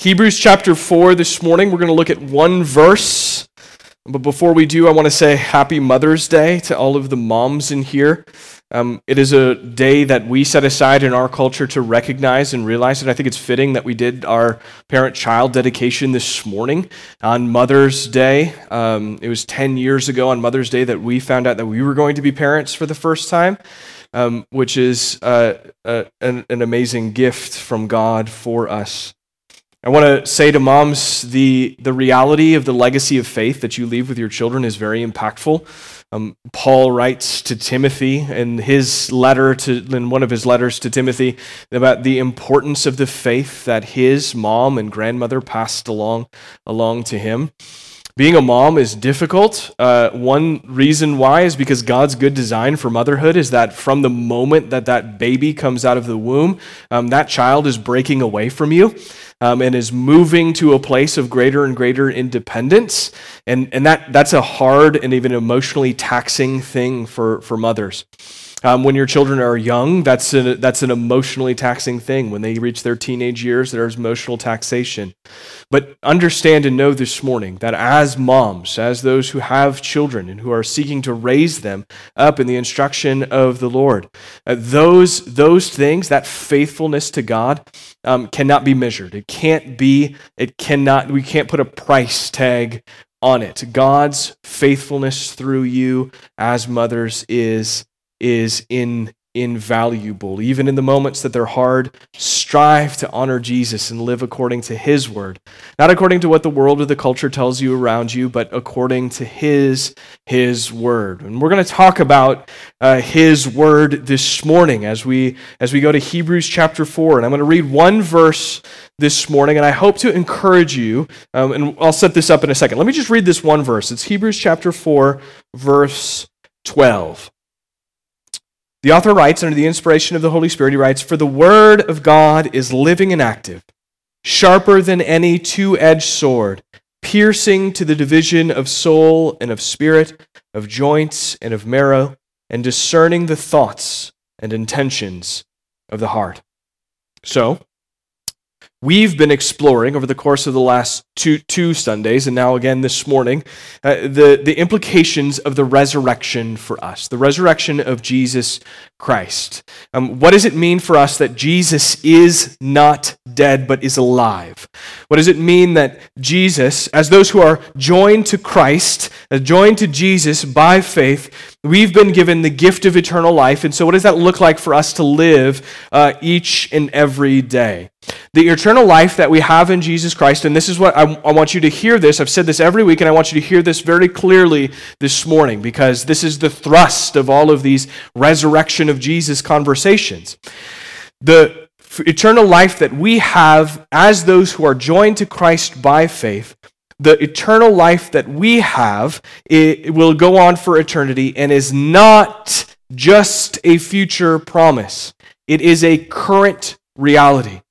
Hebrews chapter 4 this morning. We're going to look at one verse. But before we do, I want to say happy Mother's Day to all of the moms in here. Um, it is a day that we set aside in our culture to recognize and realize, and I think it's fitting that we did our parent child dedication this morning on Mother's Day. Um, it was 10 years ago on Mother's Day that we found out that we were going to be parents for the first time, um, which is uh, uh, an, an amazing gift from God for us. I want to say to moms the, the reality of the legacy of faith that you leave with your children is very impactful. Um, Paul writes to Timothy in his letter to in one of his letters to Timothy about the importance of the faith that his mom and grandmother passed along along to him. Being a mom is difficult. Uh, one reason why is because God's good design for motherhood is that from the moment that that baby comes out of the womb, um, that child is breaking away from you um, and is moving to a place of greater and greater independence. And, and that, that's a hard and even emotionally taxing thing for, for mothers. Um, when your children are young, that's, a, that's an emotionally taxing thing. When they reach their teenage years, there's emotional taxation. But understand and know this morning that as moms, as those who have children and who are seeking to raise them up in the instruction of the Lord, uh, those, those things, that faithfulness to God, um, cannot be measured. It can't be, it cannot, we can't put a price tag on it. God's faithfulness through you as mothers is is in, invaluable. Even in the moments that they're hard, strive to honor Jesus and live according to his word. Not according to what the world or the culture tells you around you, but according to his, his word. And we're going to talk about uh, his word this morning as we, as we go to Hebrews chapter 4. And I'm going to read one verse this morning, and I hope to encourage you. Um, and I'll set this up in a second. Let me just read this one verse. It's Hebrews chapter 4, verse 12. The author writes, under the inspiration of the Holy Spirit, he writes, For the word of God is living and active, sharper than any two edged sword, piercing to the division of soul and of spirit, of joints and of marrow, and discerning the thoughts and intentions of the heart. So, We've been exploring over the course of the last two, two Sundays, and now again this morning, uh, the, the implications of the resurrection for us, the resurrection of Jesus Christ. Um, what does it mean for us that Jesus is not dead but is alive? What does it mean that Jesus, as those who are joined to Christ, uh, joined to Jesus by faith, we've been given the gift of eternal life? And so, what does that look like for us to live uh, each and every day? The eternal life that we have in Jesus Christ, and this is what I, I, want you to hear this. I've said this every week, and I want you to hear this very clearly this morning because this is the thrust of all of these resurrection of Jesus conversations. The eternal life that we have as those who are joined to Christ by faith, the eternal life that we have it will go on for eternity and is not just a future promise, it is a current reality.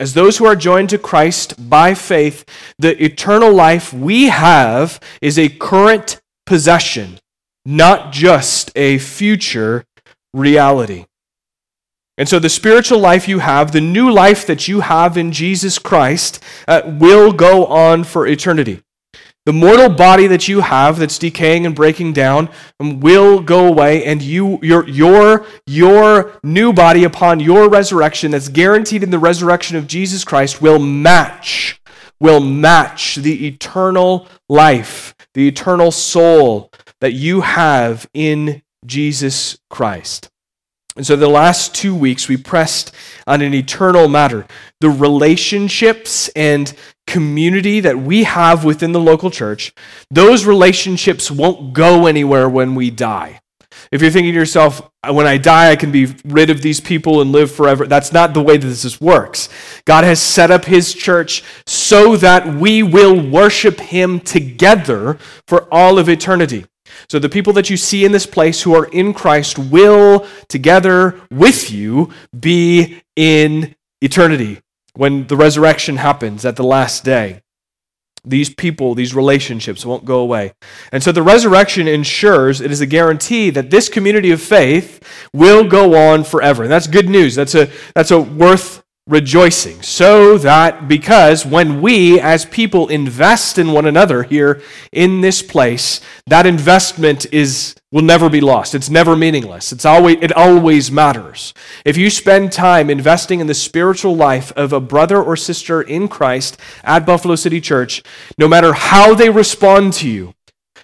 As those who are joined to Christ by faith, the eternal life we have is a current possession, not just a future reality. And so, the spiritual life you have, the new life that you have in Jesus Christ, uh, will go on for eternity. The mortal body that you have that's decaying and breaking down um, will go away, and you, your, your, your new body upon your resurrection, that's guaranteed in the resurrection of Jesus Christ, will match, will match the eternal life, the eternal soul that you have in Jesus Christ. And so, the last two weeks, we pressed on an eternal matter the relationships and community that we have within the local church. Those relationships won't go anywhere when we die. If you're thinking to yourself, when I die, I can be rid of these people and live forever, that's not the way that this works. God has set up His church so that we will worship Him together for all of eternity. So the people that you see in this place who are in Christ will, together with you, be in eternity when the resurrection happens at the last day. These people, these relationships won't go away. And so the resurrection ensures, it is a guarantee that this community of faith will go on forever. And that's good news. That's a, that's a worth rejoicing. So that because when we as people invest in one another here in this place, that investment is will never be lost. It's never meaningless. It's always it always matters. If you spend time investing in the spiritual life of a brother or sister in Christ at Buffalo City Church, no matter how they respond to you,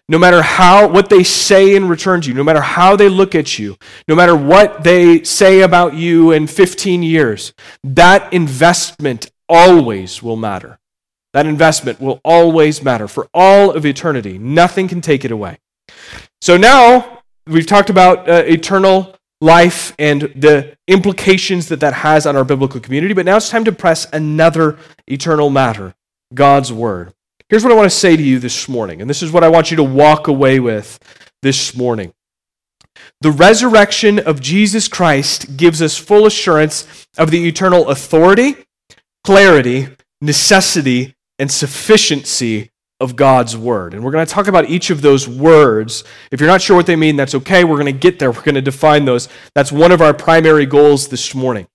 no matter how what they say in return to you, no matter how they look at you, no matter what they say about you in 15 years, that investment always will matter. That investment will always matter for all of eternity. Nothing can take it away. So now we've talked about uh, eternal life and the implications that that has on our biblical community, but now it's time to press another eternal matter God's Word. Here's what I want to say to you this morning, and this is what I want you to walk away with this morning. The resurrection of Jesus Christ gives us full assurance of the eternal authority, clarity, necessity, and sufficiency of God's word. And we're going to talk about each of those words. If you're not sure what they mean, that's okay. We're going to get there. We're going to define those. That's one of our primary goals this morning.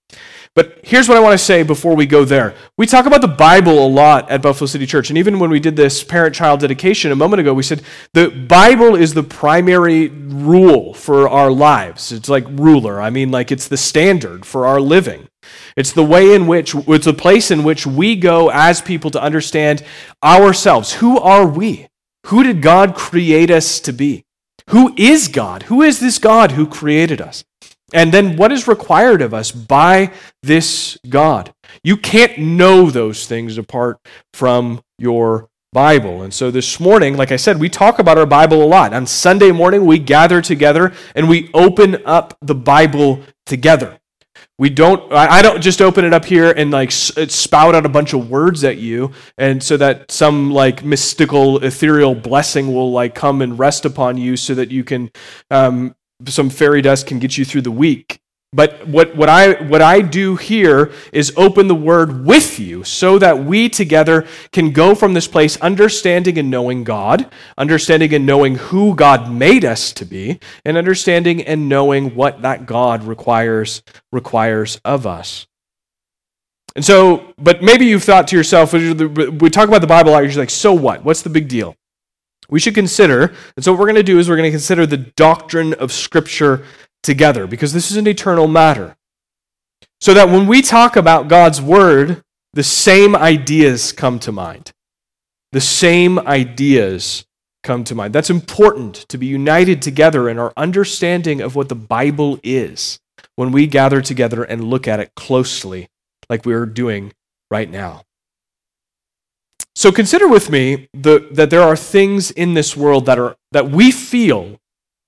But here's what I want to say before we go there. We talk about the Bible a lot at Buffalo City Church. And even when we did this parent child dedication a moment ago, we said the Bible is the primary rule for our lives. It's like ruler. I mean, like it's the standard for our living. It's the way in which, it's a place in which we go as people to understand ourselves. Who are we? Who did God create us to be? Who is God? Who is this God who created us? And then what is required of us by this God? You can't know those things apart from your Bible. And so this morning, like I said, we talk about our Bible a lot. On Sunday morning, we gather together and we open up the Bible together. We don't, I don't just open it up here and like spout out a bunch of words at you and so that some like mystical, ethereal blessing will like come and rest upon you so that you can um, some fairy dust can get you through the week. But what, what, I, what I do here is open the word with you so that we together can go from this place understanding and knowing God, understanding and knowing who God made us to be, and understanding and knowing what that God requires, requires of us. And so, but maybe you've thought to yourself, we talk about the Bible, you're like, so what? What's the big deal? We should consider, and so what we're going to do is we're going to consider the doctrine of Scripture together, because this is an eternal matter. So that when we talk about God's Word, the same ideas come to mind. The same ideas come to mind. That's important to be united together in our understanding of what the Bible is when we gather together and look at it closely, like we're doing right now. So consider with me the, that there are things in this world that, are, that we feel,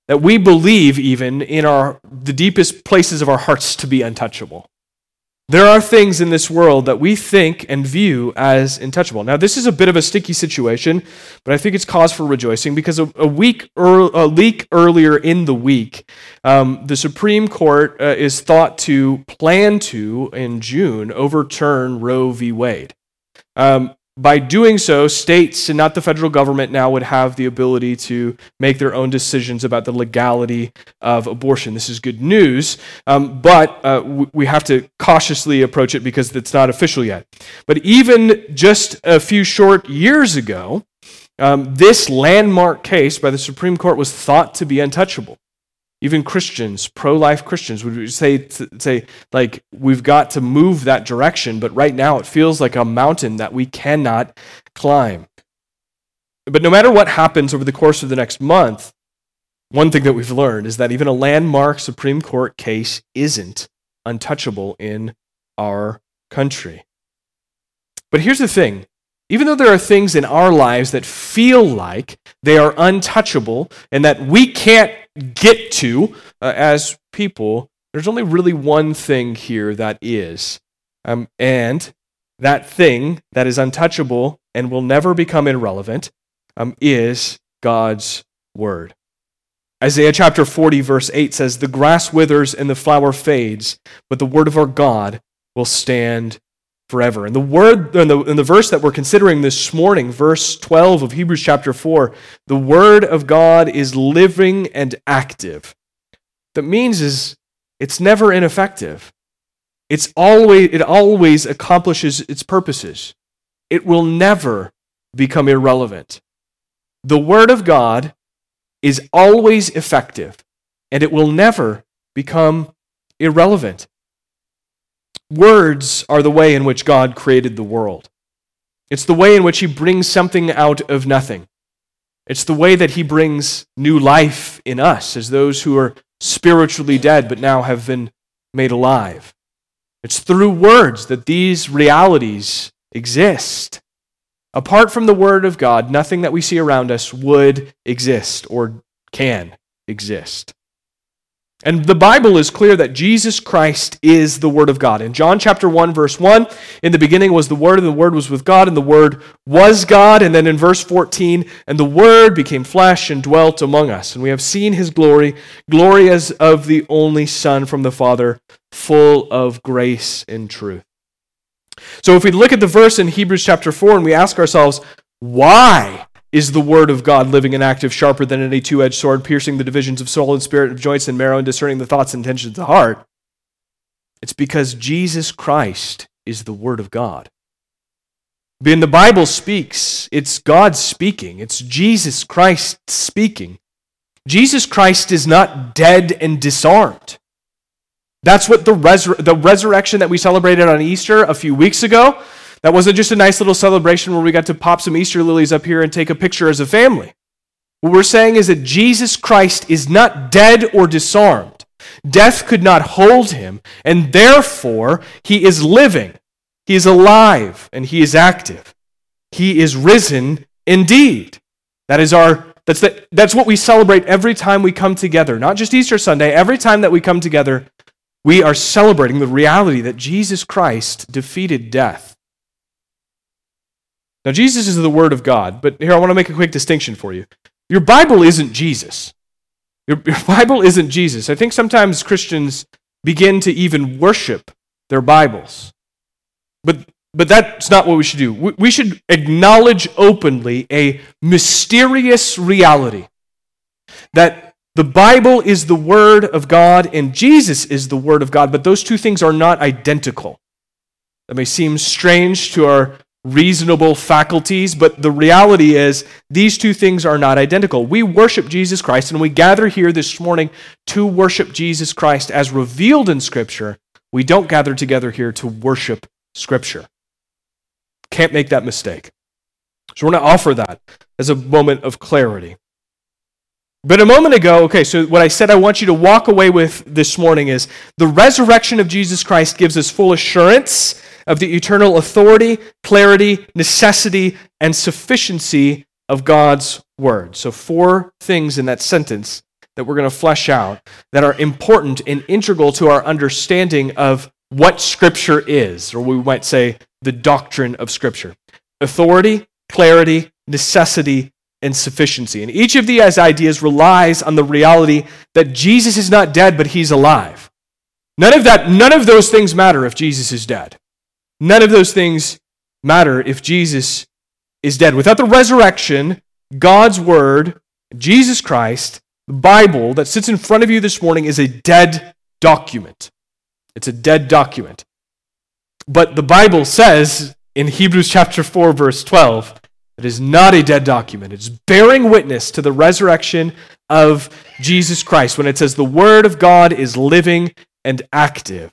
that we believe even in our, the deepest places of our hearts to be untouchable. There are things in this world that we think and view as untouchable. Now, this is a bit of a sticky situation, but I think it's cause for rejoicing because a, a week, a week earlier in the week, um, the Supreme Court uh, is thought to plan to, in June, overturn Roe v. Wade. Um, by doing so, states and not the federal government now would have the ability to make their own decisions about the legality of abortion. This is good news, um, but uh, we have to cautiously approach it because it's not official yet. But even just a few short years ago, um, this landmark case by the Supreme Court was thought to be untouchable. Even Christians, pro life Christians, would say, say, like, we've got to move that direction, but right now it feels like a mountain that we cannot climb. But no matter what happens over the course of the next month, one thing that we've learned is that even a landmark Supreme Court case isn't untouchable in our country. But here's the thing even though there are things in our lives that feel like they are untouchable and that we can't get to uh, as people, there's only really one thing here that is. Um, and that thing that is untouchable and will never become irrelevant um, is God's word. Isaiah chapter 40, verse 8 says, The grass withers and the flower fades, but the word of our God will stand forever. And the word in the, in the verse that we're considering this morning, verse 12 of Hebrews chapter 4, the word of God is living and active. That means is it's never ineffective. It's always, it always accomplishes its purposes. It will never become irrelevant. The Word of God is always effective, and it will never become irrelevant. Words are the way in which God created the world. It's the way in which He brings something out of nothing. It's the way that He brings new life in us as those who are spiritually dead but now have been made alive. It's through words that these realities exist. Apart from the Word of God, nothing that we see around us would exist or can exist. And the Bible is clear that Jesus Christ is the Word of God. In John chapter 1, verse 1, in the beginning was the Word, and the Word was with God, and the Word was God. And then in verse 14, and the Word became flesh and dwelt among us. And we have seen his glory, glory as of the only Son from the Father, full of grace and truth. So if we look at the verse in Hebrews chapter 4 and we ask ourselves, why is the word of God living and active, sharper than any two edged sword, piercing the divisions of soul and spirit, of joints and marrow, and discerning the thoughts and intentions of the heart? It's because Jesus Christ is the word of God. When the Bible speaks, it's God speaking, it's Jesus Christ speaking. Jesus Christ is not dead and disarmed. That's what the, resur- the resurrection that we celebrated on Easter a few weeks ago, that wasn't just a nice little celebration where we got to pop some Easter lilies up here and take a picture as a family. What we're saying is that Jesus Christ is not dead or disarmed. Death could not hold him, and therefore he is living. He is alive and he is active. He is risen indeed. That is our that's the, that's what we celebrate every time we come together. Not just Easter Sunday, every time that we come together, we are celebrating the reality that Jesus Christ defeated death. Now, Jesus is the Word of God, but here I want to make a quick distinction for you. Your Bible isn't Jesus. Your, your Bible isn't Jesus. I think sometimes Christians begin to even worship their Bibles. But, but that's not what we should do. We, we should acknowledge openly a mysterious reality that the Bible is the Word of God and Jesus is the Word of God, but those two things are not identical. That may seem strange to our reasonable faculties, but the reality is these two things are not identical. We worship Jesus Christ and we gather here this morning to worship Jesus Christ as revealed in Scripture. We don't gather together here to worship Scripture. Can't make that mistake. So we're going to offer that as a moment of clarity. But a moment ago, okay, so what I said I want you to walk away with this morning is the resurrection of Jesus Christ gives us full assurance of the eternal authority, clarity, necessity, and sufficiency of God's word. So, four things in that sentence that we're going to flesh out that are important and integral to our understanding of what Scripture is, or we might say the doctrine of Scripture authority, clarity, necessity, and sufficiency. And each of these ideas relies on the reality that Jesus is not dead, but he's alive. None of that, none of those things matter if Jesus is dead. None of those things matter if Jesus is dead. Without the resurrection, God's word, Jesus Christ, the Bible that sits in front of you this morning is a dead document. It's a dead document. But the Bible says in Hebrews chapter 4 verse 12 it is not a dead document. It's bearing witness to the resurrection of Jesus Christ when it says the Word of God is living and active.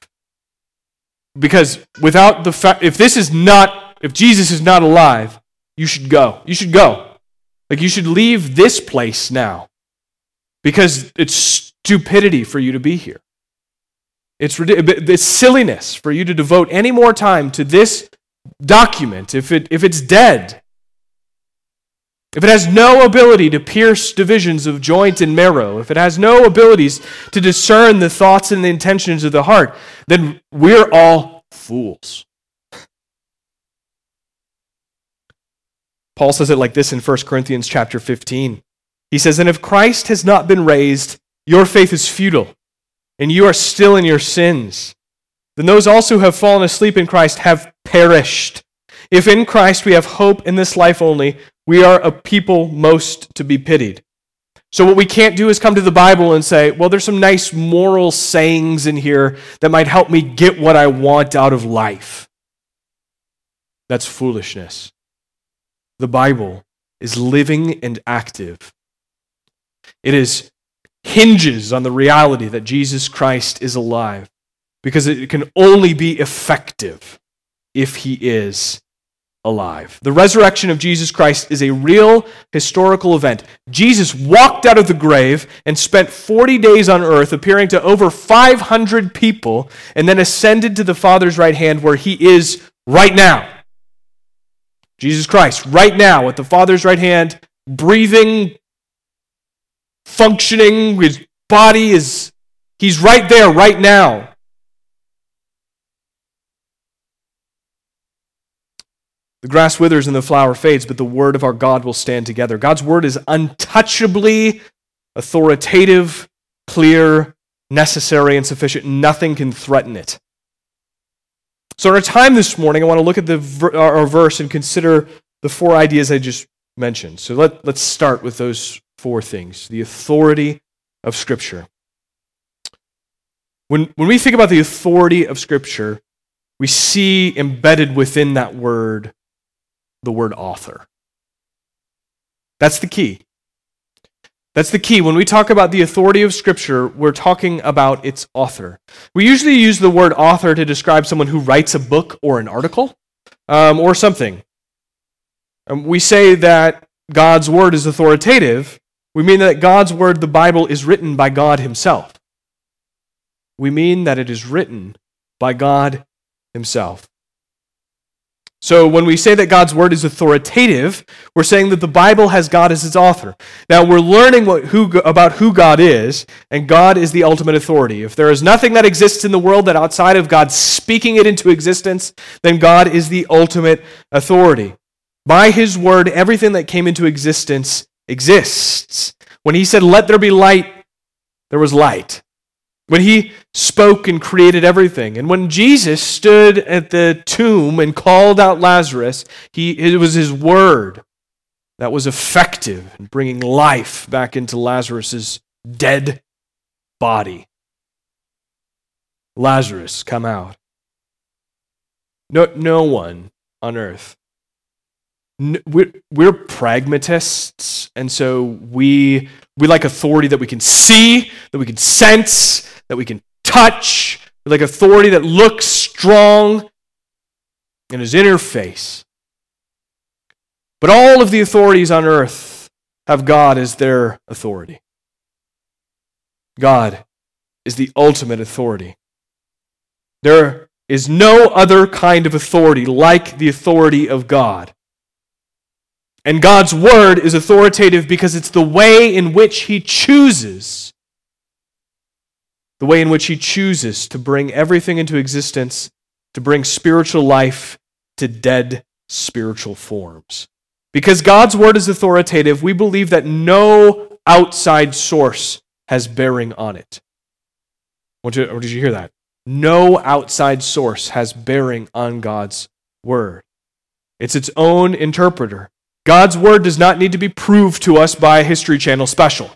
Because without the fact, if this is not, if Jesus is not alive, you should go. You should go. Like you should leave this place now. Because it's stupidity for you to be here. It's, it's silliness for you to devote any more time to this document if, it, if it's dead if it has no ability to pierce divisions of joint and marrow, if it has no abilities to discern the thoughts and the intentions of the heart, then we're all fools. Paul says it like this in 1 Corinthians chapter 15. He says, And if Christ has not been raised, your faith is futile, and you are still in your sins. Then those also who have fallen asleep in Christ have perished. If in Christ we have hope in this life only, we are a people most to be pitied. So, what we can't do is come to the Bible and say, well, there's some nice moral sayings in here that might help me get what I want out of life. That's foolishness. The Bible is living and active. It is hinges on the reality that Jesus Christ is alive because it can only be effective if he is alive. The resurrection of Jesus Christ is a real historical event. Jesus walked out of the grave and spent 40 days on earth, appearing to over 500 people, and then ascended to the Father's right hand where he is right now. Jesus Christ, right now, at the Father's right hand, breathing, functioning, his body is, he's right there, right now. The grass withers and the flower fades, but the word of our God will stand together. God's word is untouchably authoritative, clear, necessary, and sufficient. Nothing can threaten it. So, in our time this morning, I want to look at the, our verse and consider the four ideas I just mentioned. So, let, let's start with those four things the authority of Scripture. When, when we think about the authority of Scripture, we see embedded within that word the word author. That's the key. That's the key. When we talk about the authority of Scripture, we're talking about its author. We usually use the word author to describe someone who writes a book or an article um, or something. Um, we say that God's word is authoritative. We mean that God's word, the Bible, is written by God Himself. We mean that it is written by God Himself. So when we say that God's word is authoritative, we're saying that the Bible has God as its author. Now we're learning what, who, about who God is, and God is the ultimate authority. If there is nothing that exists in the world that outside of God speaking it into existence, then God is the ultimate authority. By his word, everything that came into existence exists. When he said, Let there be light, there was light when he spoke and created everything. And when Jesus stood at the tomb and called out Lazarus, he, it was his word that was effective in bringing life back into Lazarus's dead body. Lazarus, come out. No, no one on earth. we're, we're pragmatists, and so we, we like authority that we can see, that we can sense, that we can touch, like authority that looks strong in his inner face. But all of the authorities on earth have God as their authority. God is the ultimate authority. There is no other kind of authority like the authority of God. And God's word is authoritative because it's the way in which He chooses the way in which He chooses to bring everything into existence, to bring spiritual life to dead spiritual forms. Because God's word is authoritative, we believe that no outside source has bearing on it. Or did you hear that? No outside source has bearing on God's word. It's its own interpreter. God's word does not need to be proved to us by a History Channel special.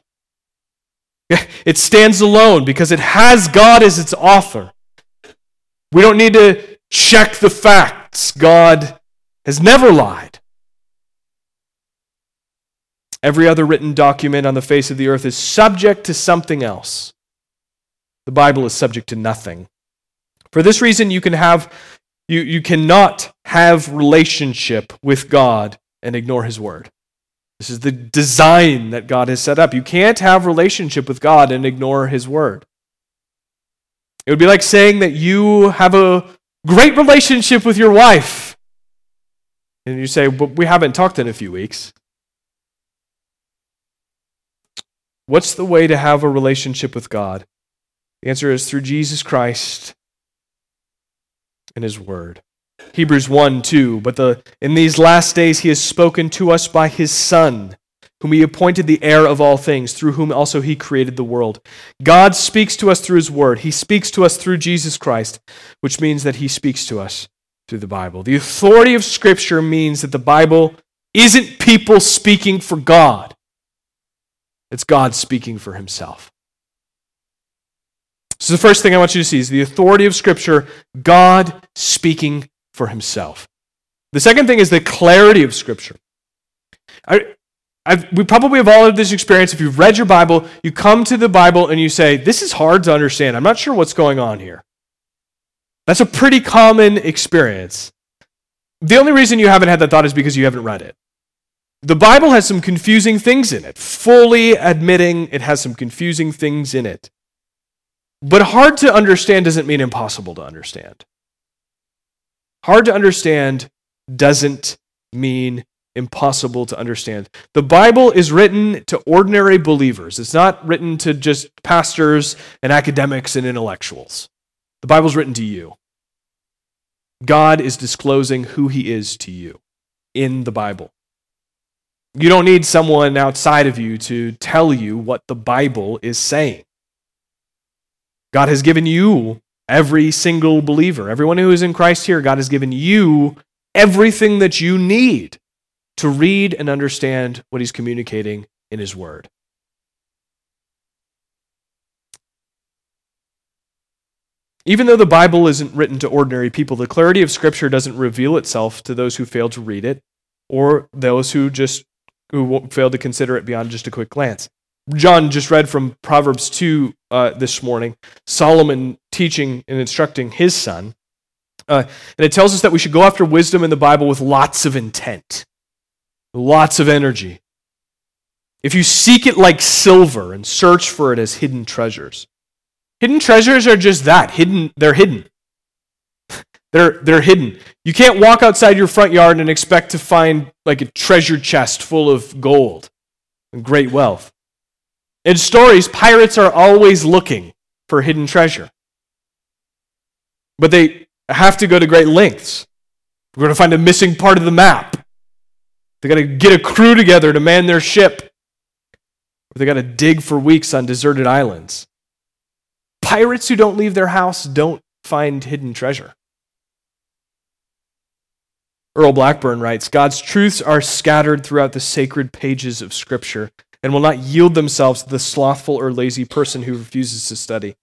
It stands alone because it has God as its author. We don't need to check the facts. God has never lied. Every other written document on the face of the earth is subject to something else. The Bible is subject to nothing. For this reason, you can have you, you cannot have relationship with God and ignore his word. This is the design that God has set up. You can't have relationship with God and ignore his word. It would be like saying that you have a great relationship with your wife. And you say, but we haven't talked in a few weeks. What's the way to have a relationship with God? The answer is through Jesus Christ and His Word. Hebrews 1 2. But the, in these last days he has spoken to us by his Son, whom he appointed the heir of all things, through whom also he created the world. God speaks to us through his word. He speaks to us through Jesus Christ, which means that he speaks to us through the Bible. The authority of Scripture means that the Bible isn't people speaking for God. It's God speaking for himself. So the first thing I want you to see is the authority of Scripture, God speaking for himself. The second thing is the clarity of Scripture. I, we probably have all had this experience. If you've read your Bible, you come to the Bible and you say, This is hard to understand. I'm not sure what's going on here. That's a pretty common experience. The only reason you haven't had that thought is because you haven't read it. The Bible has some confusing things in it, fully admitting it has some confusing things in it. But hard to understand doesn't mean impossible to understand. Hard to understand doesn't mean impossible to understand. The Bible is written to ordinary believers, it's not written to just pastors and academics and intellectuals. The Bible's written to you. God is disclosing who he is to you in the Bible. You don't need someone outside of you to tell you what the Bible is saying. God has given you, every single believer, everyone who is in Christ here, God has given you everything that you need to read and understand what he's communicating in his word. Even though the Bible isn't written to ordinary people, the clarity of Scripture doesn't reveal itself to those who fail to read it or those who just who fail to consider it beyond just a quick glance. John just read from Proverbs 2 uh, this morning, Solomon teaching and instructing his son. Uh, and it tells us that we should go after wisdom in the Bible with lots of intent, lots of energy. If you seek it like silver and search for it as hidden treasures. Hidden treasures are just that, hidden, they're hidden. They're, they're hidden. You can't walk outside your front yard and expect to find like a treasure chest full of gold and great wealth. In stories, pirates are always looking for hidden treasure. But they have to go to great lengths. We're going to find a missing part of the map. They got to get a crew together to man their ship. Or they got to dig for weeks on deserted islands. Pirates who don't leave their house don't find hidden treasure. Earl Blackburn writes God's truths are scattered throughout the sacred pages of Scripture and will not yield themselves to the slothful or lazy person who refuses to study.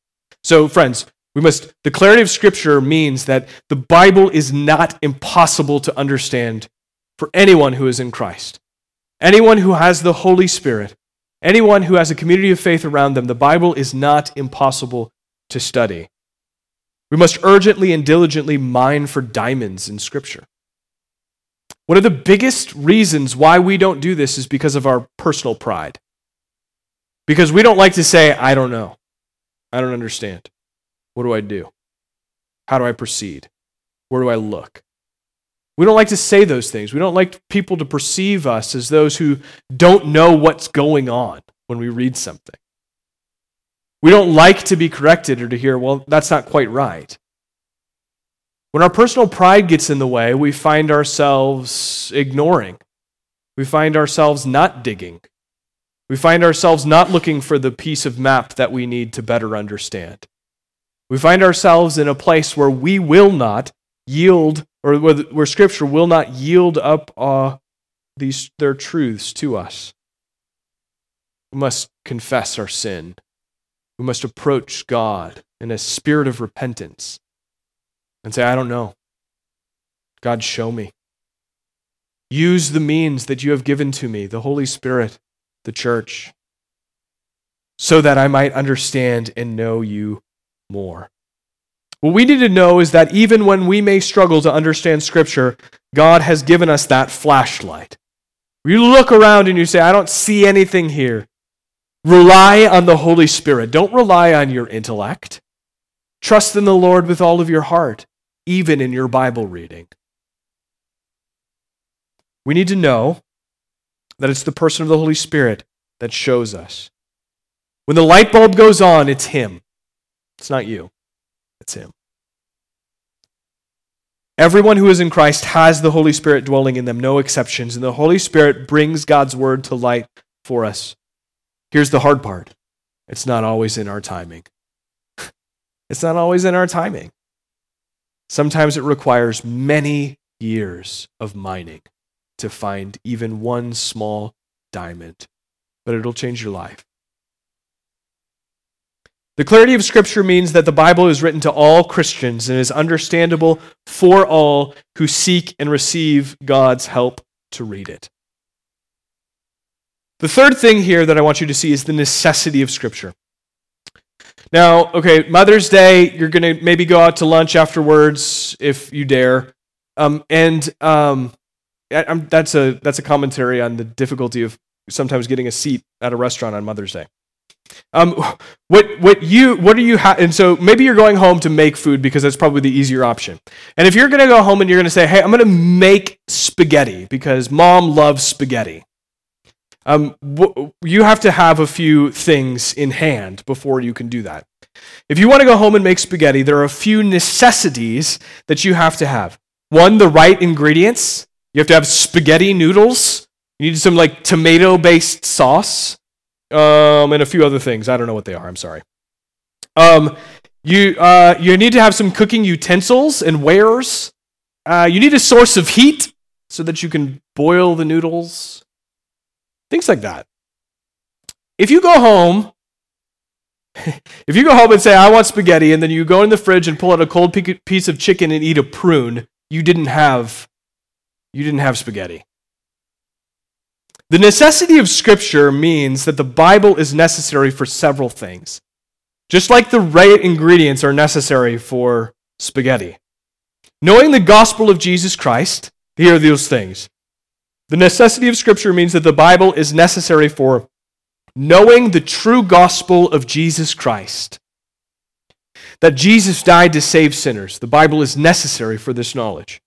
So, friends, we must, the clarity of Scripture means that the Bible is not impossible to understand for anyone who is in Christ. Anyone who has the Holy Spirit, anyone who has a community of faith around them, the Bible is not impossible to study. We must urgently and diligently mine for diamonds in Scripture. One of the biggest reasons why we don't do this is because of our personal pride. Because we don't like to say, I don't know. I don't understand. What do I do? How do I proceed? Where do I look? We don't like to say those things. We don't like people to perceive us as those who don't know what's going on when we read something. We don't like to be corrected or to hear, well, that's not quite right. When our personal pride gets in the way, we find ourselves ignoring. We find ourselves not digging. We find ourselves not looking for the piece of map that we need to better understand. We find ourselves in a place where we will not yield, or where, where Scripture will not yield up uh, these, their truths to us. We must confess our sin. We must approach God in a spirit of repentance and say, I don't know. God, show me. Use the means that you have given to me, the Holy Spirit, the church, so that I might understand and know you more. What we need to know is that even when we may struggle to understand Scripture, God has given us that flashlight. You look around and you say, I don't see anything here. Rely on the Holy Spirit. Don't rely on your intellect. Trust in the Lord with all of your heart even in your Bible reading. We need to know that it's the person of the Holy Spirit that shows us. When the light bulb goes on, it's Him. It's not you, it's Him. Everyone who is in Christ has the Holy Spirit dwelling in them, no exceptions. And the Holy Spirit brings God's word to light for us. Here's the hard part it's not always in our timing. It's not always in our timing. Sometimes it requires many years of mining to find even one small diamond. but it'll change your life. The clarity of Scripture means that the Bible is written to all Christians and is understandable for all who seek and receive God's help to read it. The third thing here that I want you to see is the necessity of Scripture. Now, okay, Mother's Day, you're going to maybe go out to lunch afterwards if you dare. Um, and um, that's, a, that's a commentary on the difficulty of sometimes getting a seat at a restaurant on Mother's Day. Um, what what you what are you ha- and so maybe you're going home to make food because that's probably the easier option. And if you're going to go home and you're going to say, "Hey, I'm going to make spaghetti because mom loves spaghetti," um, w- you have to have a few things in hand before you can do that. If you want to go home and make spaghetti, there are a few necessities that you have to have. One, the right ingredients. You have to have spaghetti noodles. You need some like tomato based sauce um, and a few other things. I don't know what they are. I'm sorry. Um, you, uh, you need to have some cooking utensils and wares. Uh, you need a source of heat so that you can boil the noodles. Things like that. If you go home, if you go home and say, I want spaghetti, and then you go in the fridge and pull out a cold piece of chicken and eat a prune, you didn't have, you didn't have spaghetti. The necessity of Scripture means that the Bible is necessary for several things, just like the right ingredients are necessary for spaghetti. Knowing the gospel of Jesus Christ, here are those things. The necessity of Scripture means that the Bible is necessary for knowing the true gospel of Jesus Christ. That Jesus died to save sinners. The Bible is necessary for this knowledge.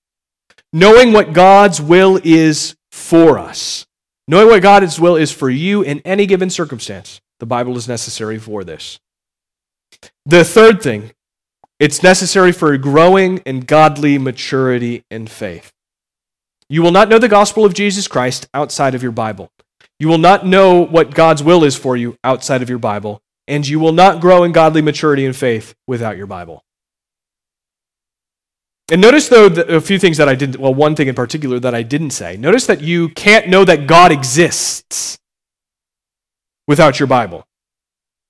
Knowing what God's will is for us. Knowing what God's will is for you in any given circumstance, the Bible is necessary for this. The third thing, it's necessary for growing in godly maturity and faith. You will not know the gospel of Jesus Christ outside of your Bible. You will not know what God's will is for you outside of your Bible, and you will not grow in godly maturity and faith without your Bible. And notice, though, a few things that I didn't, well, one thing in particular that I didn't say. Notice that you can't know that God exists without your Bible.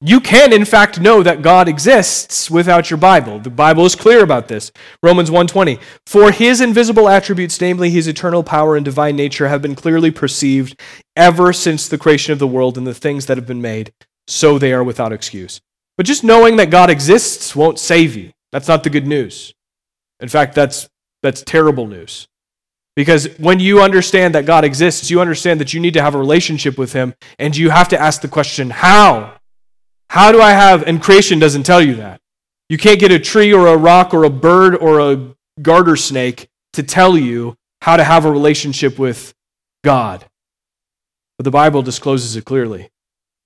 You can, in fact, know that God exists without your Bible. The Bible is clear about this. Romans 1.20, For his invisible attributes, namely his eternal power and divine nature, have been clearly perceived ever since the creation of the world and the things that have been made, so they are without excuse. But just knowing that God exists won't save you. That's not the good news. In fact, that's, that's terrible news. Because when you understand that God exists, you understand that you need to have a relationship with Him, and you have to ask the question, how? How do I have, and creation doesn't tell you that. You can't get a tree or a rock or a bird or a garter snake to tell you how to have a relationship with God. But the Bible discloses it clearly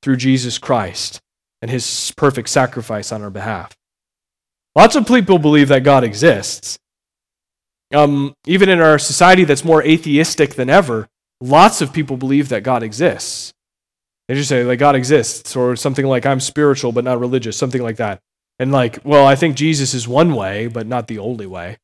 through Jesus Christ and his perfect sacrifice on our behalf. Lots of people believe that God exists. Um, even in our society that's more atheistic than ever, lots of people believe that God exists. They just say, like, God exists, or something like, I'm spiritual but not religious, something like that. And, like, well, I think Jesus is one way, but not the only way.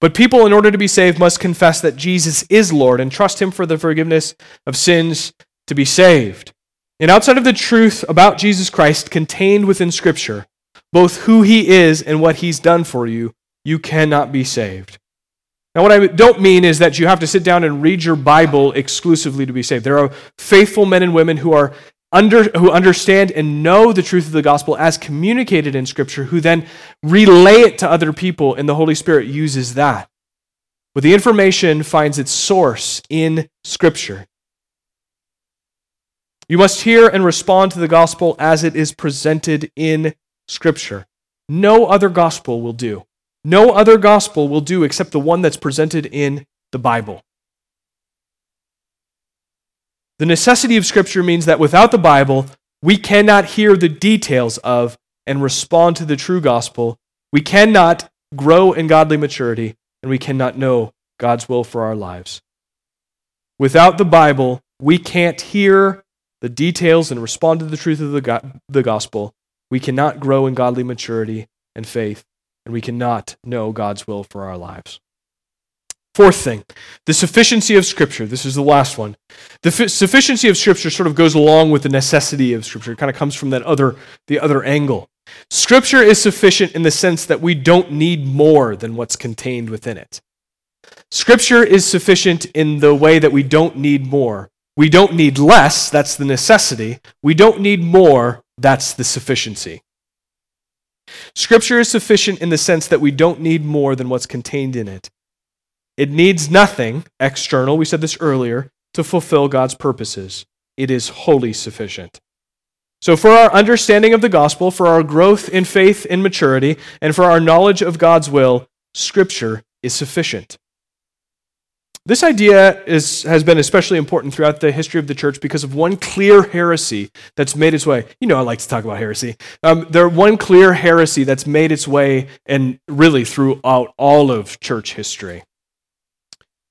But people, in order to be saved, must confess that Jesus is Lord and trust Him for the forgiveness of sins to be saved. And outside of the truth about Jesus Christ contained within Scripture, both who he is and what he's done for you, you cannot be saved. Now, what I don't mean is that you have to sit down and read your Bible exclusively to be saved. There are faithful men and women who are under, who understand and know the truth of the gospel as communicated in Scripture, who then relay it to other people, and the Holy Spirit uses that. But the information finds its source in Scripture. You must hear and respond to the gospel as it is presented in Scripture. No other gospel will do. No other gospel will do except the one that's presented in the Bible. The necessity of Scripture means that without the Bible, we cannot hear the details of and respond to the true gospel. We cannot grow in godly maturity, and we cannot know God's will for our lives. Without the Bible, we can't hear the details and respond to the truth of the, go- the gospel, we cannot grow in godly maturity and faith, and we cannot know God's will for our lives. Fourth thing, the sufficiency of Scripture. This is the last one. The fi- sufficiency of Scripture sort of goes along with the necessity of Scripture. It kind of comes from that other, the other angle. Scripture is sufficient in the sense that we don't need more than what's contained within it. Scripture is sufficient in the way that we don't need more. We don't need less, that's the necessity. We don't need more, that's the sufficiency. Scripture is sufficient in the sense that we don't need more than what's contained in it. It needs nothing external, we said this earlier, to fulfill God's purposes. It is wholly sufficient. So, for our understanding of the gospel, for our growth in faith and maturity, and for our knowledge of God's will, Scripture is sufficient. This idea is, has been especially important throughout the history of the church because of one clear heresy that's made its way. You know, I like to talk about heresy. Um, there one clear heresy that's made its way and really throughout all of church history.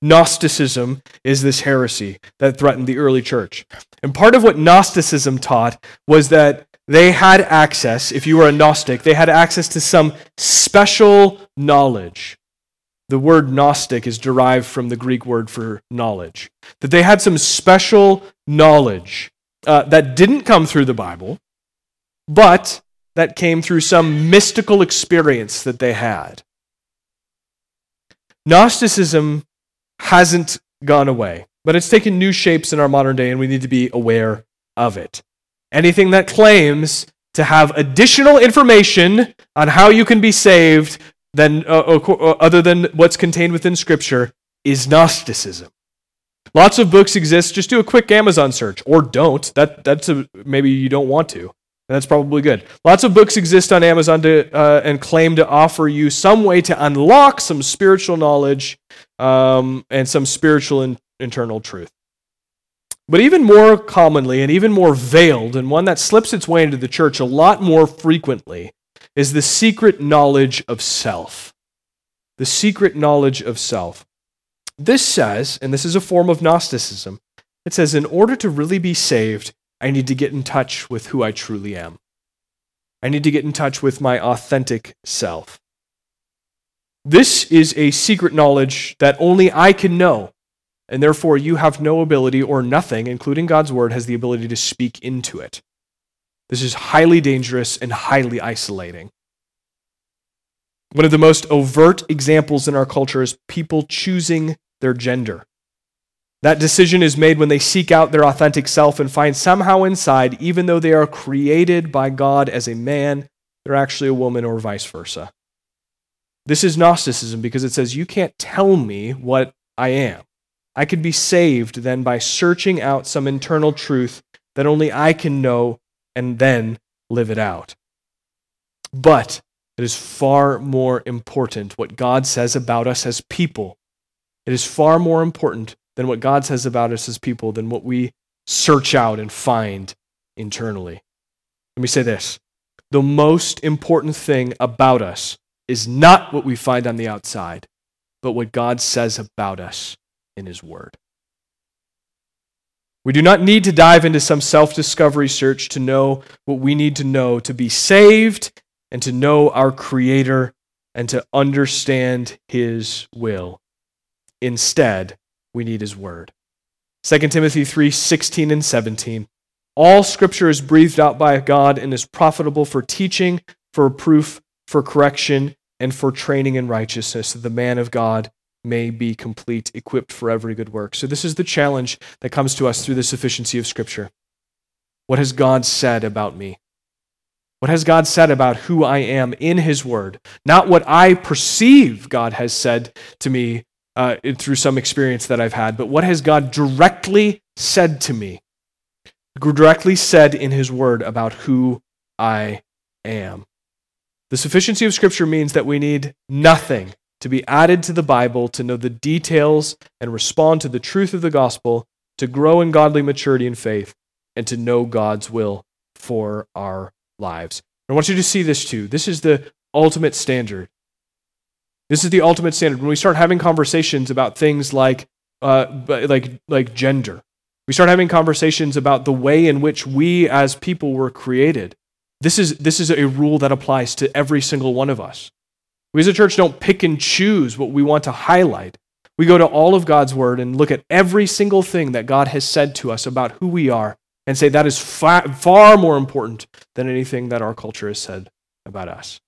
Gnosticism is this heresy that threatened the early church. And part of what Gnosticism taught was that they had access, if you were a Gnostic, they had access to some special knowledge. The word Gnostic is derived from the Greek word for knowledge. That they had some special knowledge uh, that didn't come through the Bible, but that came through some mystical experience that they had. Gnosticism hasn't gone away, but it's taken new shapes in our modern day, and we need to be aware of it. Anything that claims to have additional information on how you can be saved than, uh, uh, uh, other than what's contained within Scripture is Gnosticism. Lots of books exist. Just do a quick Amazon search, or don't. That, that's a, maybe you don't want to. That's probably good. Lots of books exist on Amazon to, uh, and claim to offer you some way to unlock some spiritual knowledge um, and some spiritual in, internal truth. But even more commonly and even more veiled, and one that slips its way into the church a lot more frequently, is the secret knowledge of self. The secret knowledge of self. This says, and this is a form of Gnosticism, it says, in order to really be saved, I need to get in touch with who I truly am. I need to get in touch with my authentic self. This is a secret knowledge that only I can know, and therefore you have no ability or nothing, including God's word, has the ability to speak into it. This is highly dangerous and highly isolating. One of the most overt examples in our culture is people choosing their gender. That decision is made when they seek out their authentic self and find somehow inside, even though they are created by God as a man, they're actually a woman or vice versa. This is Gnosticism because it says, You can't tell me what I am. I could be saved then by searching out some internal truth that only I can know and then live it out. But it is far more important what God says about us as people. It is far more important than what God says about us as people, than what we search out and find internally. Let me say this the most important thing about us is not what we find on the outside, but what God says about us in His Word. We do not need to dive into some self discovery search to know what we need to know to be saved and to know our Creator and to understand His will. Instead, we need his word. 2 Timothy 3 16 and 17. All scripture is breathed out by God and is profitable for teaching, for proof, for correction, and for training in righteousness, that the man of God may be complete, equipped for every good work. So, this is the challenge that comes to us through the sufficiency of Scripture. What has God said about me? What has God said about who I am in His Word? Not what I perceive God has said to me uh, through some experience that I've had, but what has God directly said to me? Directly said in His Word about who I am. The sufficiency of Scripture means that we need nothing to be added to the Bible to know the details and respond to the truth of the gospel, to grow in godly maturity and faith, and to know God's will for our lives. I want you to see this too. This is the ultimate standard. This is the ultimate standard. When we start having conversations about things like, uh, like, like gender, we start having conversations about the way in which we as people were created. This is, this is a rule that applies to every single one of us. We as a church don't pick and choose what we want to highlight. we go to all of God's word and look at every single thing that God has said to us about who we are and say that is far, far more important than anything that our culture has said about us.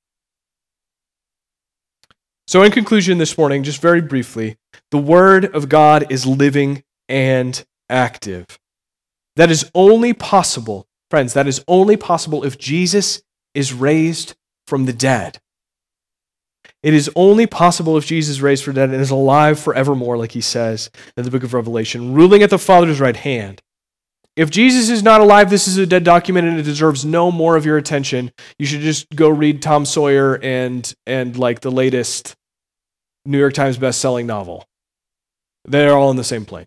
So, in conclusion, this morning, just very briefly, the Word of God is living and active. That is only possible, friends, that is only possible if Jesus is raised from the dead. It is only possible if Jesus is raised from the dead and is alive forevermore, like he says in the book of Revelation, ruling at the Father's right hand. If Jesus is not alive, this is a dead document and it deserves no more of your attention. You should just go read Tom Sawyer and and like the latest New York Times best-selling novel. They're all in the same plane.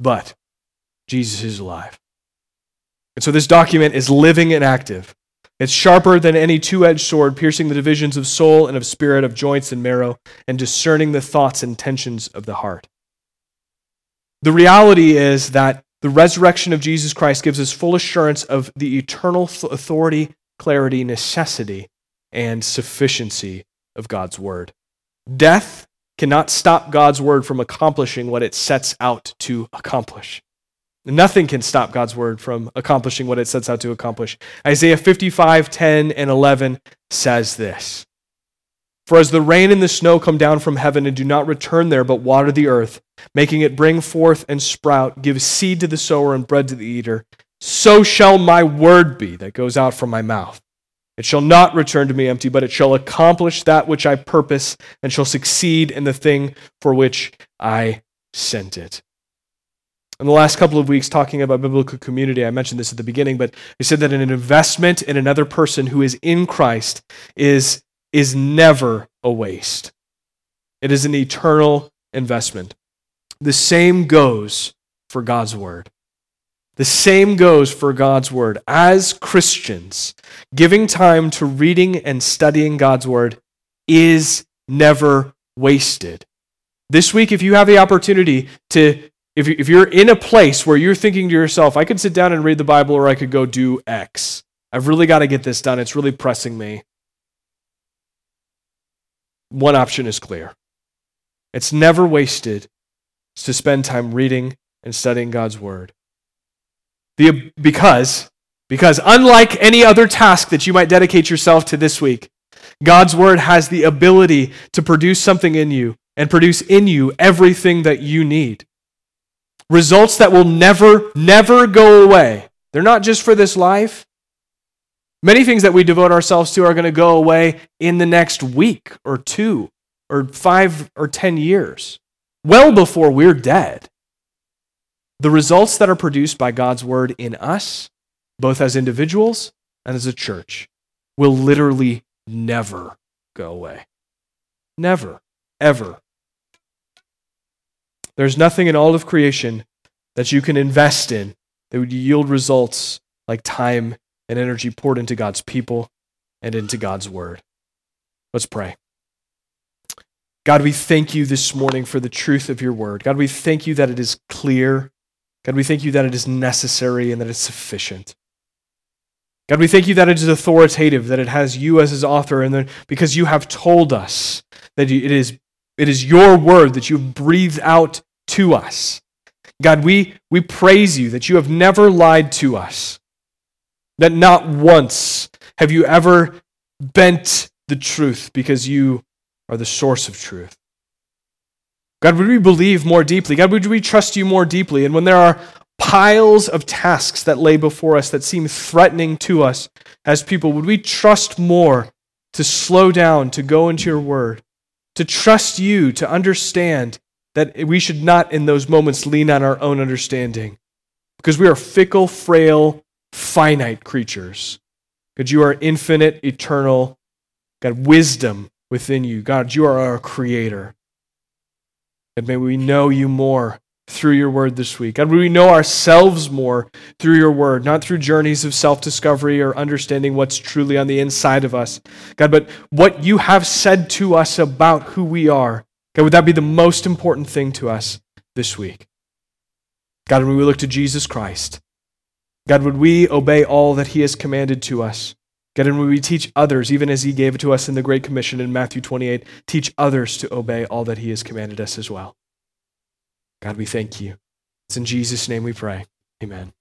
But Jesus is alive. And so this document is living and active. It's sharper than any two edged sword, piercing the divisions of soul and of spirit, of joints and marrow, and discerning the thoughts and intentions of the heart. The reality is that the resurrection of Jesus Christ gives us full assurance of the eternal authority, clarity, necessity, and sufficiency of God's word. Death cannot stop God's word from accomplishing what it sets out to accomplish. Nothing can stop God's word from accomplishing what it sets out to accomplish. Isaiah 55, 10, and 11 says this For as the rain and the snow come down from heaven and do not return there, but water the earth, making it bring forth and sprout, give seed to the sower and bread to the eater, so shall my word be that goes out from my mouth. It shall not return to me empty, but it shall accomplish that which I purpose and shall succeed in the thing for which I sent it in the last couple of weeks talking about biblical community, I mentioned this at the beginning, but I said that an investment in another person who is in Christ is, is never a waste. It is an eternal investment. The same goes for God's word. The same goes for God's word. As Christians, giving time to reading and studying God's word is never wasted. This week, if you have the opportunity to if, if you're in a place where you're thinking to yourself, I could sit down and read the Bible or I could go do X, I've really got to get this done. It's really pressing me. One option is clear it's never wasted to spend time reading and studying God's Word. The, because, because unlike any other task that you might dedicate yourself to this week, God's Word has the ability to produce something in you and produce in you everything that you need results that will never, never go away. They're not just for this life. Many things that we devote ourselves to are going to go away in the next week or two or five or ten years, well before we're dead. The results that are produced by God's word in us, both as individuals and as a church, will literally never go away. Never, ever. There's nothing in all of creation that you can invest in that would yield results like time and energy poured into God's people and into God's word. Let's pray. God, we thank you this morning for the truth of your word. God, we thank you that it is clear. God, we thank you that it is necessary and that it's sufficient. God, we thank you that it is authoritative, that it has you as its author, and that because you have told us that it is, it is your word that you've breathed out to us. God, we, we praise you that you have never lied to us, that not once have you ever bent the truth because you are the source of truth. God, would we believe more deeply? God, would we trust you more deeply? And when there are piles of tasks that lay before us that seem threatening to us as people, would we trust more to slow down, to go into your word, to trust you, to understand that we should not in those moments lean on our own understanding because we are fickle, frail, finite creatures. God, you are infinite, eternal. God, wisdom within you. God, you are our creator. And may we know you more through your word this week. God, may we know ourselves more through your word, not through journeys of self discovery or understanding what's truly on the inside of us. God, but what you have said to us about who we are God, would that be the most important thing to us this week? God, when we look to Jesus Christ, God, would we obey all that He has commanded to us? God, and when we teach others, even as He gave it to us in the Great Commission in Matthew 28, teach others to obey all that He has commanded us as well. God, we thank you. It's in Jesus' name we pray. Amen.